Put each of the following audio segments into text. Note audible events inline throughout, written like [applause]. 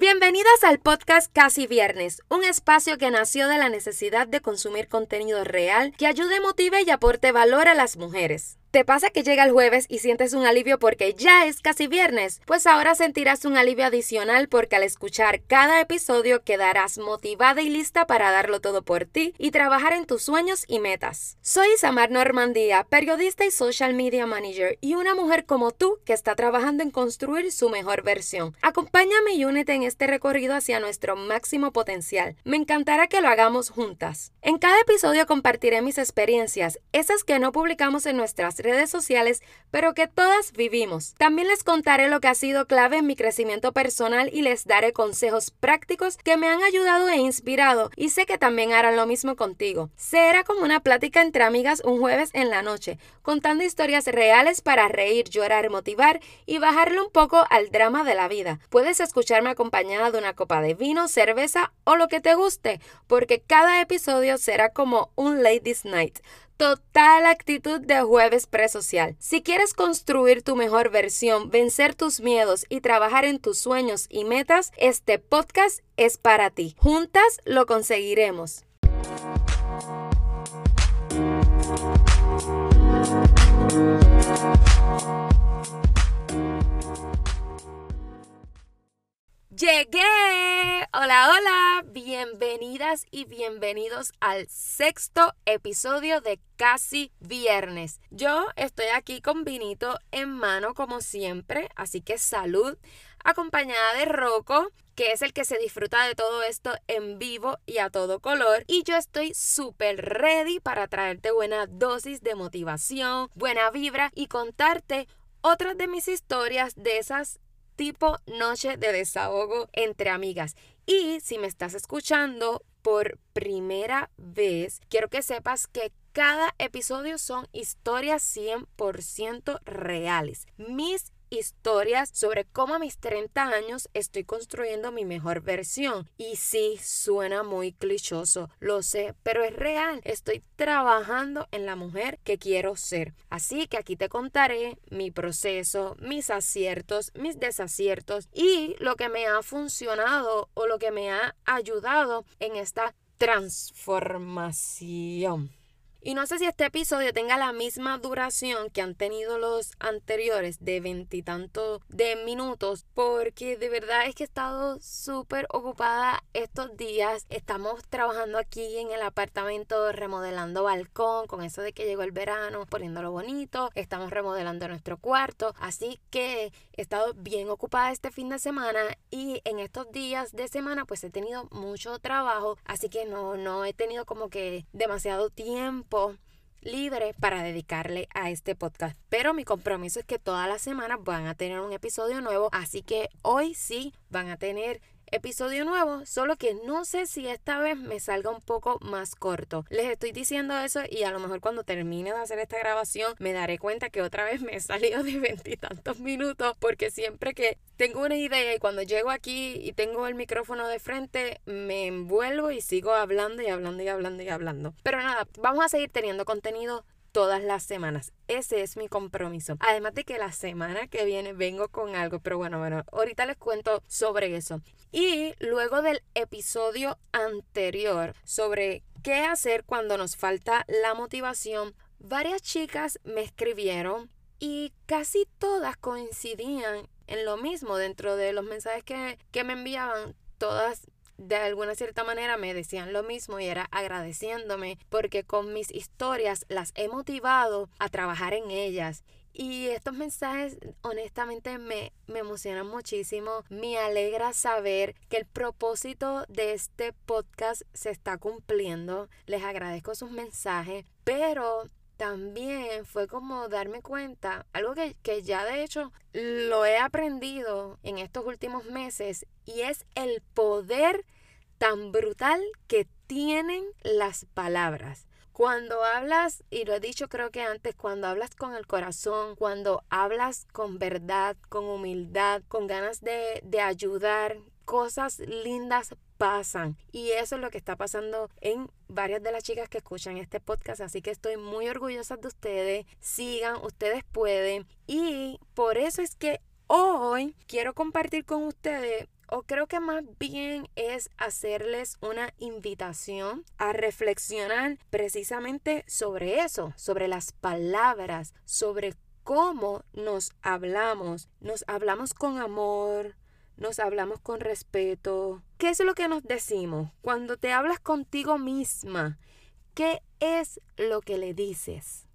Bienvenidas al podcast Casi Viernes, un espacio que nació de la necesidad de consumir contenido real que ayude, motive y aporte valor a las mujeres. ¿Te pasa que llega el jueves y sientes un alivio porque ya es casi viernes? Pues ahora sentirás un alivio adicional porque al escuchar cada episodio quedarás motivada y lista para darlo todo por ti y trabajar en tus sueños y metas. Soy Samar Normandía, periodista y social media manager y una mujer como tú que está trabajando en construir su mejor versión. Acompáñame y únete en este recorrido hacia nuestro máximo potencial. Me encantará que lo hagamos juntas. En cada episodio compartiré mis experiencias, esas que no publicamos en nuestras redes sociales, pero que todas vivimos. También les contaré lo que ha sido clave en mi crecimiento personal y les daré consejos prácticos que me han ayudado e inspirado y sé que también harán lo mismo contigo. Será como una plática entre amigas un jueves en la noche, contando historias reales para reír, llorar, motivar y bajarle un poco al drama de la vida. Puedes escucharme acompañada de una copa de vino, cerveza o lo que te guste, porque cada episodio será como un Ladies Night total actitud de jueves presocial. Si quieres construir tu mejor versión, vencer tus miedos y trabajar en tus sueños y metas, este podcast es para ti. Juntas lo conseguiremos. Llegué. Hola, hola. Bienvenidas y bienvenidos al sexto episodio de Casi Viernes. Yo estoy aquí con vinito en mano como siempre, así que salud, acompañada de Rocco, que es el que se disfruta de todo esto en vivo y a todo color. Y yo estoy súper ready para traerte buena dosis de motivación, buena vibra y contarte otras de mis historias de esas tipo noche de desahogo entre amigas. Y si me estás escuchando por primera vez, quiero que sepas que cada episodio son historias 100% reales. Mis historias sobre cómo a mis 30 años estoy construyendo mi mejor versión. Y sí, suena muy clichoso, lo sé, pero es real. Estoy trabajando en la mujer que quiero ser. Así que aquí te contaré mi proceso, mis aciertos, mis desaciertos y lo que me ha funcionado o lo que me ha ayudado en esta transformación. Y no sé si este episodio tenga la misma duración que han tenido los anteriores de veintitantos de minutos, porque de verdad es que he estado súper ocupada estos días. Estamos trabajando aquí en el apartamento, remodelando balcón, con eso de que llegó el verano, poniéndolo bonito. Estamos remodelando nuestro cuarto, así que he estado bien ocupada este fin de semana y en estos días de semana pues he tenido mucho trabajo, así que no, no he tenido como que demasiado tiempo libre para dedicarle a este podcast. Pero mi compromiso es que todas las semanas van a tener un episodio nuevo, así que hoy sí van a tener episodio nuevo, solo que no sé si esta vez me salga un poco más corto. Les estoy diciendo eso y a lo mejor cuando termine de hacer esta grabación me daré cuenta que otra vez me he salido de veintitantos minutos porque siempre que tengo una idea y cuando llego aquí y tengo el micrófono de frente me envuelvo y sigo hablando y hablando y hablando y hablando. Pero nada, vamos a seguir teniendo contenido todas las semanas. Ese es mi compromiso. Además de que la semana que viene vengo con algo, pero bueno, bueno, ahorita les cuento sobre eso. Y luego del episodio anterior sobre qué hacer cuando nos falta la motivación, varias chicas me escribieron y casi todas coincidían en lo mismo dentro de los mensajes que, que me enviaban. Todas de alguna cierta manera me decían lo mismo y era agradeciéndome porque con mis historias las he motivado a trabajar en ellas. Y estos mensajes honestamente me, me emocionan muchísimo. Me alegra saber que el propósito de este podcast se está cumpliendo. Les agradezco sus mensajes, pero también fue como darme cuenta, algo que, que, ya de hecho lo he aprendido en estos últimos meses, y es el poder tan brutal que tienen las palabras. Cuando hablas, y lo he dicho creo que antes, cuando hablas con el corazón, cuando hablas con verdad, con humildad, con ganas de, de ayudar, cosas lindas pasan. Y eso es lo que está pasando en varias de las chicas que escuchan este podcast. Así que estoy muy orgullosa de ustedes. Sigan, ustedes pueden. Y por eso es que hoy quiero compartir con ustedes o creo que más bien es hacerles una invitación a reflexionar precisamente sobre eso, sobre las palabras, sobre cómo nos hablamos. Nos hablamos con amor, nos hablamos con respeto. ¿Qué es lo que nos decimos? Cuando te hablas contigo misma, ¿qué es lo que le dices?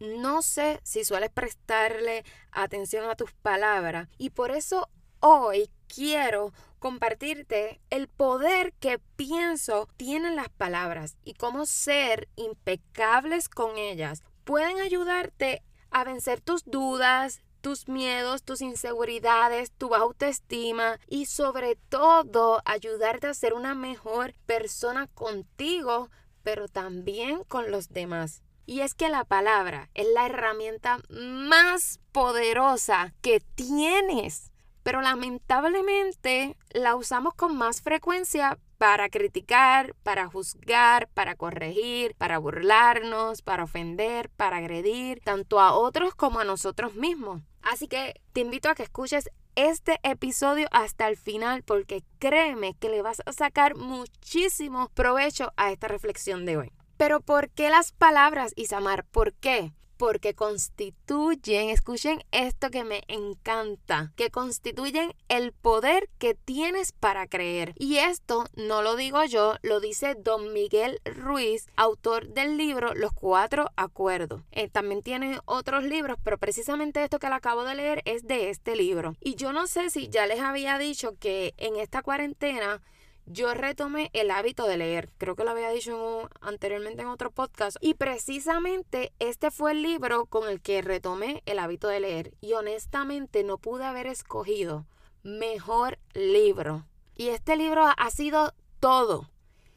No sé si sueles prestarle atención a tus palabras y por eso hoy quiero compartirte el poder que pienso tienen las palabras y cómo ser impecables con ellas pueden ayudarte a vencer tus dudas, tus miedos, tus inseguridades, tu autoestima y sobre todo ayudarte a ser una mejor persona contigo, pero también con los demás. Y es que la palabra es la herramienta más poderosa que tienes pero lamentablemente la usamos con más frecuencia para criticar, para juzgar, para corregir, para burlarnos, para ofender, para agredir, tanto a otros como a nosotros mismos. Así que te invito a que escuches este episodio hasta el final porque créeme que le vas a sacar muchísimo provecho a esta reflexión de hoy. Pero ¿por qué las palabras, Isamar? ¿Por qué? Porque constituyen, escuchen esto que me encanta, que constituyen el poder que tienes para creer. Y esto no lo digo yo, lo dice don Miguel Ruiz, autor del libro Los Cuatro Acuerdos. Eh, también tiene otros libros, pero precisamente esto que le acabo de leer es de este libro. Y yo no sé si ya les había dicho que en esta cuarentena yo retomé el hábito de leer. Creo que lo había dicho anteriormente en otro podcast. Y precisamente este fue el libro con el que retomé el hábito de leer. Y honestamente no pude haber escogido mejor libro. Y este libro ha sido todo.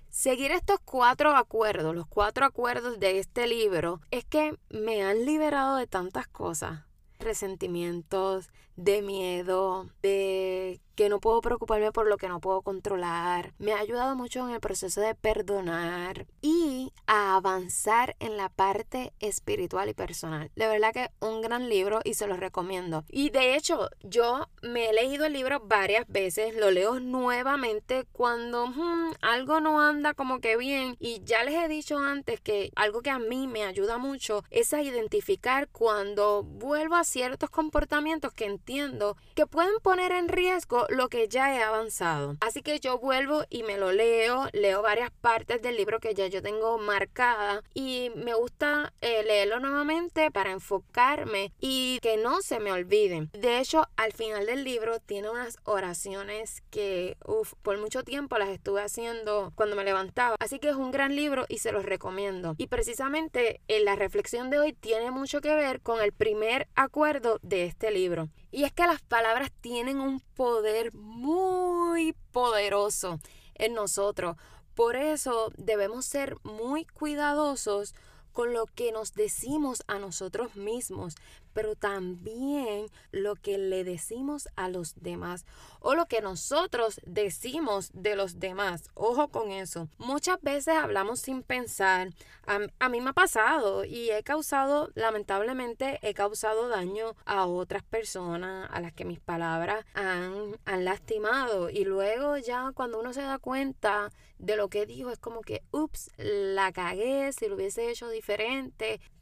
Seguir estos cuatro acuerdos, los cuatro acuerdos de este libro, es que me han liberado de tantas cosas. Resentimientos, de miedo, de que no puedo preocuparme por lo que no puedo controlar. Me ha ayudado mucho en el proceso de perdonar y a avanzar en la parte espiritual y personal. De verdad que un gran libro y se lo recomiendo. Y de hecho, yo me he leído el libro varias veces, lo leo nuevamente cuando hmm, algo no anda como que bien. Y ya les he dicho antes que algo que a mí me ayuda mucho es a identificar cuando vuelvo a ciertos comportamientos que que pueden poner en riesgo lo que ya he avanzado. Así que yo vuelvo y me lo leo, leo varias partes del libro que ya yo tengo marcada y me gusta eh, leerlo nuevamente para enfocarme y que no se me olviden. De hecho, al final del libro tiene unas oraciones que uf, por mucho tiempo las estuve haciendo cuando me levantaba. Así que es un gran libro y se los recomiendo. Y precisamente en la reflexión de hoy tiene mucho que ver con el primer acuerdo de este libro. Y es que las palabras tienen un poder muy poderoso en nosotros. Por eso debemos ser muy cuidadosos con lo que nos decimos a nosotros mismos, pero también lo que le decimos a los demás o lo que nosotros decimos de los demás. Ojo con eso. Muchas veces hablamos sin pensar. A, mí me ha pasado y he causado, lamentablemente, he causado daño a otras personas a las que mis palabras han, han lastimado. Y luego ya cuando uno se da cuenta de lo que dijo, es como que, ups, la cagué, si lo hubiese hecho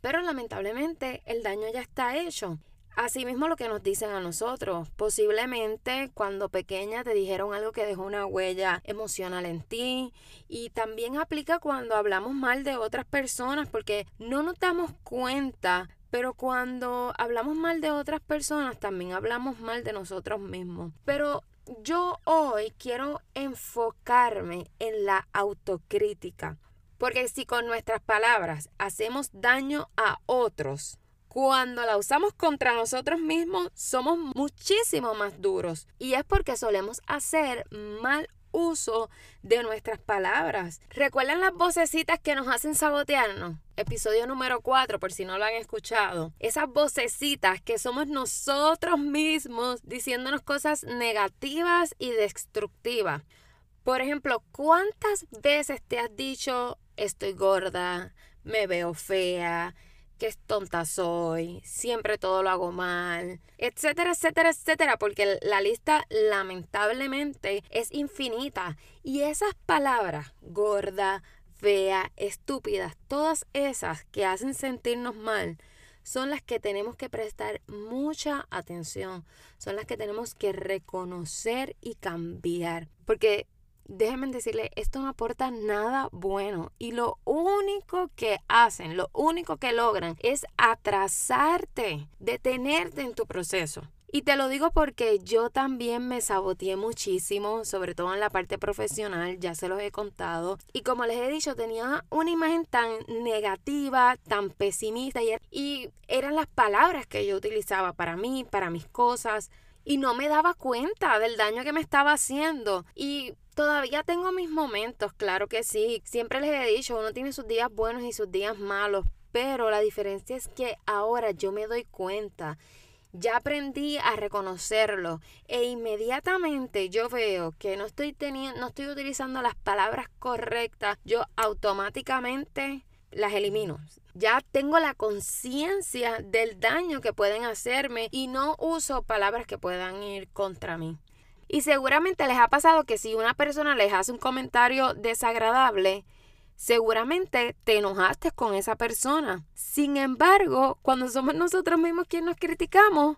Pero lamentablemente el daño ya está hecho. Asimismo lo que nos dicen a nosotros, posiblemente cuando pequeña te dijeron algo que dejó una huella emocional en ti y también aplica cuando hablamos mal de otras personas porque no nos damos cuenta, pero cuando hablamos mal de otras personas también hablamos mal de nosotros mismos. Pero yo hoy quiero enfocarme en la autocrítica, porque si con nuestras palabras hacemos daño a otros, cuando la usamos contra nosotros mismos, somos muchísimo más duros. Y es porque solemos hacer mal uso de nuestras palabras. ¿Recuerdan las vocecitas que nos hacen sabotearnos? Episodio número 4, por si no lo han escuchado. Esas vocecitas que somos nosotros mismos diciéndonos cosas negativas y destructivas. Por ejemplo, ¿cuántas veces te has dicho estoy gorda, me veo fea, qué tonta soy, siempre todo lo hago mal, etcétera, etcétera, etcétera, porque la lista lamentablemente es infinita. Y esas palabras, gorda, fea, estúpida, todas esas que hacen sentirnos mal, son las que tenemos que prestar mucha atención, son las que tenemos que reconocer y cambiar, porque déjenme decirle, esto no aporta nada bueno y lo único que hacen, lo único que logran es atrasarte, detenerte en tu proceso. Y te lo digo porque yo también me saboteé muchísimo, sobre todo en la parte profesional, ya se los he contado. Y como les he dicho, tenía una imagen tan negativa, tan pesimista y, eran las palabras que yo utilizaba para mí, para mis cosas. Y no me daba cuenta del daño que me estaba haciendo. Y Todavía tengo mis momentos, claro que sí. Siempre les he dicho, uno tiene sus días buenos y sus días malos, pero la diferencia es que ahora yo me doy cuenta ya aprendí a reconocerlo e inmediatamente yo veo que no estoy teniendo, no estoy utilizando las palabras correctas, yo automáticamente las elimino. Ya tengo la conciencia del daño que pueden hacerme y no uso palabras que puedan ir contra mí. Y seguramente les ha pasado que si una persona les hace un comentario desagradable, seguramente te enojaste con esa persona. Sin embargo, cuando somos nosotros mismos quienes nos criticamos,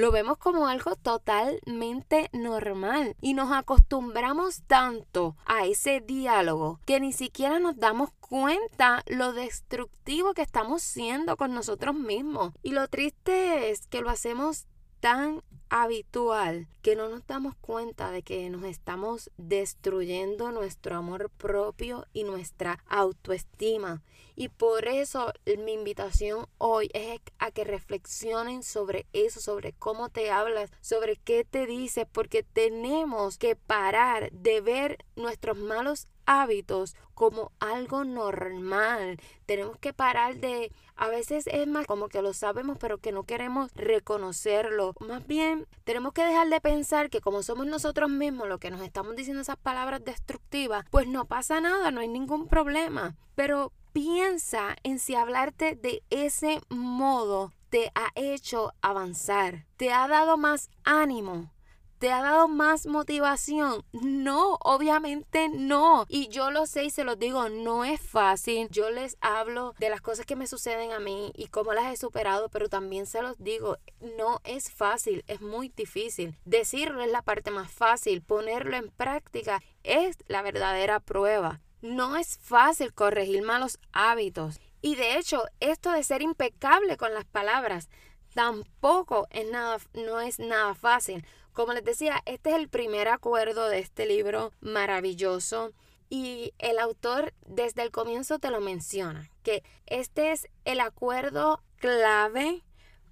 lo vemos como algo totalmente normal y nos acostumbramos tanto a ese diálogo que ni siquiera nos damos cuenta lo destructivo que estamos siendo con nosotros mismos. Y lo triste es que lo hacemos tan habitual que no nos damos cuenta de que nos estamos destruyendo nuestro amor propio y nuestra autoestima. Y por eso mi invitación hoy es a que reflexionen sobre eso, sobre cómo te hablas, sobre qué te dices, porque tenemos que parar de ver nuestros malos hábitos como algo normal. Tenemos que parar de, a veces es más como que lo sabemos pero que no queremos reconocerlo. Más bien, tenemos que dejar de pensar que como somos nosotros mismos los que nos estamos diciendo esas palabras destructivas, pues no pasa nada, no hay ningún problema. Pero piensa en si hablarte de ese modo te ha hecho avanzar, te ha dado más ánimo, ¿Te ha dado más motivación? No, obviamente no. Y yo lo sé y se los digo, no es fácil. Yo les hablo de las cosas que me suceden a mí y cómo las he superado, pero también se los digo, no es fácil, es muy difícil. Decirlo es la parte más fácil, ponerlo en práctica es la verdadera prueba. No es fácil corregir malos hábitos. Y de hecho, esto de ser impecable con las palabras tampoco es nada, no es nada fácil. Como les decía, este es el primer acuerdo de este libro maravilloso y el autor desde el comienzo te lo menciona, que este es el acuerdo clave,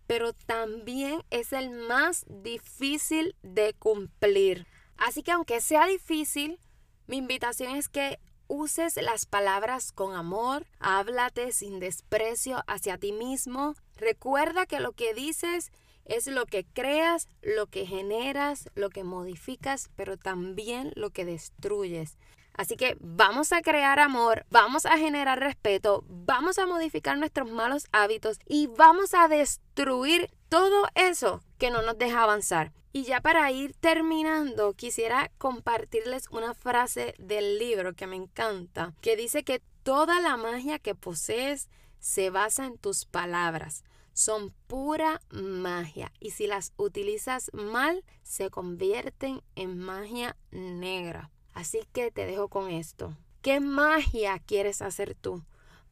pero también es el más difícil de cumplir. Así que aunque sea difícil, mi invitación es que uses las palabras con amor, háblate sin desprecio hacia ti mismo. Recuerda que lo que dices es lo que creas, lo que generas, lo que modificas, pero también lo que destruyes. Así que vamos a crear amor, vamos a generar respeto, vamos a modificar nuestros malos hábitos y vamos a destruir todo eso que no nos deja avanzar. Y ya para ir terminando, quisiera compartirles una frase del libro que me encanta, que dice que toda la magia que posees se basa en tus palabras son pura magia y si las utilizas mal se convierten en magia negra. Así que te dejo con esto. ¿Qué magia quieres hacer tú?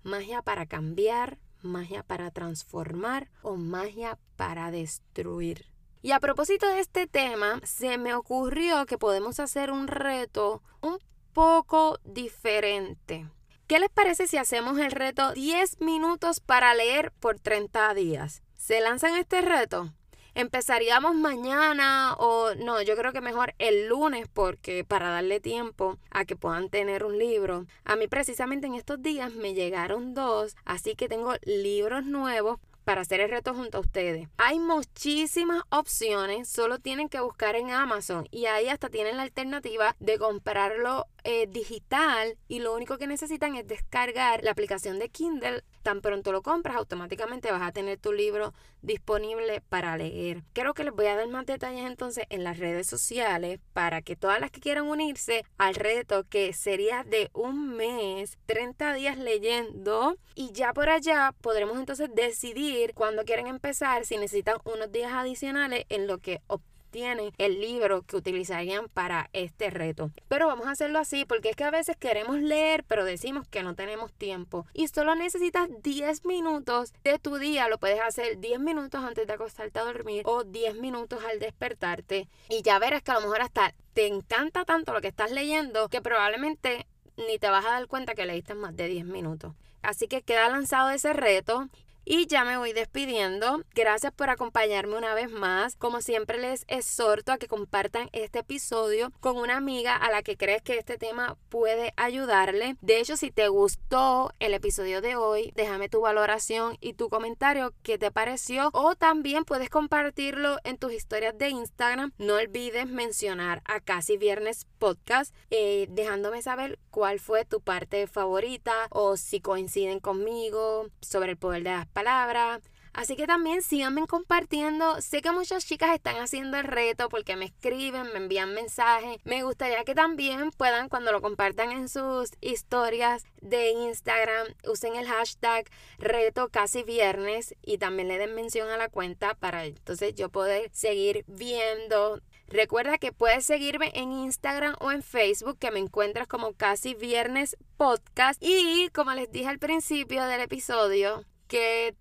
¿Magia para cambiar? ¿Magia para transformar? ¿O magia para destruir? Y a propósito de este tema, se me ocurrió que podemos hacer un reto un poco diferente. ¿Qué les parece si hacemos el reto 10 minutos para leer por 30 días? ¿Se lanzan este reto? Empezaríamos mañana o no, yo creo que mejor el lunes porque para darle tiempo a que puedan tener un libro. A mí precisamente en estos días me llegaron dos, así que tengo libros nuevos para hacer el reto junto a ustedes. Hay muchísimas opciones, solo tienen que buscar en Amazon y ahí hasta tienen la alternativa de comprarlo eh, digital y lo único que necesitan es descargar la aplicación de Kindle. Tan pronto lo compras, automáticamente vas a tener tu libro disponible para leer. Creo que les voy a dar más detalles entonces en las redes sociales para que todas las que quieran unirse al reto que sería de un mes, 30 días leyendo y ya por allá podremos entonces decidir cuándo quieren empezar, si necesitan unos días adicionales en lo que tienen el libro que utilizarían para este reto. Pero vamos a hacerlo así porque es que a veces queremos leer pero decimos que no tenemos tiempo y solo necesitas 10 minutos de tu día. Lo puedes hacer 10 minutos antes de acostarte a dormir o 10 minutos al despertarte y ya verás que a lo mejor hasta te encanta tanto lo que estás leyendo que probablemente ni te vas a dar cuenta que leíste más de 10 minutos. Así que queda lanzado ese reto y ya me voy despidiendo. Gracias por acompañarme una vez más. Como siempre les exhorto a que compartan este episodio con una amiga a la que crees que este tema puede ayudarle. De hecho, si te gustó el episodio de hoy, déjame tu valoración y tu comentario qué te pareció. O también puedes compartirlo en tus historias de Instagram. No olvides mencionar a Casi Viernes Podcast, eh, dejándome saber cuál fue tu parte favorita o si coinciden conmigo sobre el poder de las palabra. Así que también síganme compartiendo. Sé que muchas chicas están haciendo el reto porque me escriben, me envían mensajes. Me gustaría que también puedan, cuando lo compartan en sus historias de Instagram, usen el hashtag reto casi viernes y también le den mención a la cuenta para entonces yo poder seguir viendo. Recuerda que puedes seguirme en Instagram o en Facebook, que me encuentras como casi viernes podcast. Y como les dije al principio del episodio, que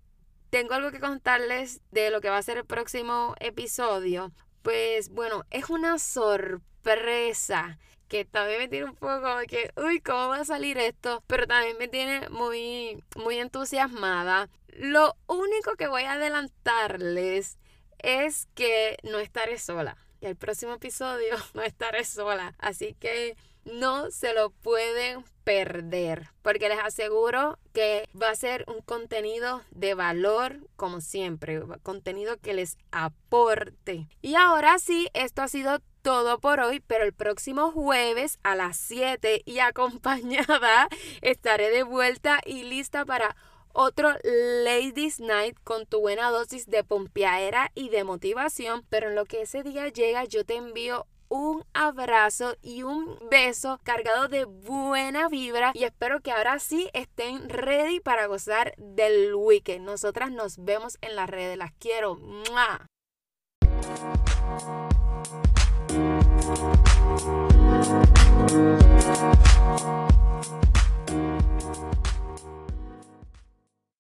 tengo algo que contarles de lo que va a ser el próximo episodio. Pues bueno, es una sorpresa que también me tiene un poco de que, uy, ¿cómo va a salir esto? Pero también me tiene muy, muy entusiasmada. Lo único que voy a adelantarles es que no estaré sola. Y el próximo episodio [laughs] no estaré sola. Así que no se lo pueden perder, porque les aseguro que va a ser un contenido de valor, como siempre, contenido que les aporte. Y ahora sí, esto ha sido todo por hoy, pero el próximo jueves a las 7 y [laughs] acompañada estaré de vuelta y lista para otro Ladies Night con tu buena dosis de pompeadera y de motivación, pero en lo que ese día llega yo te envío un abrazo y un beso cargado de buena vibra y espero que ahora sí estén ready para gozar del weekend. Nosotras nos vemos en las redes, las quiero.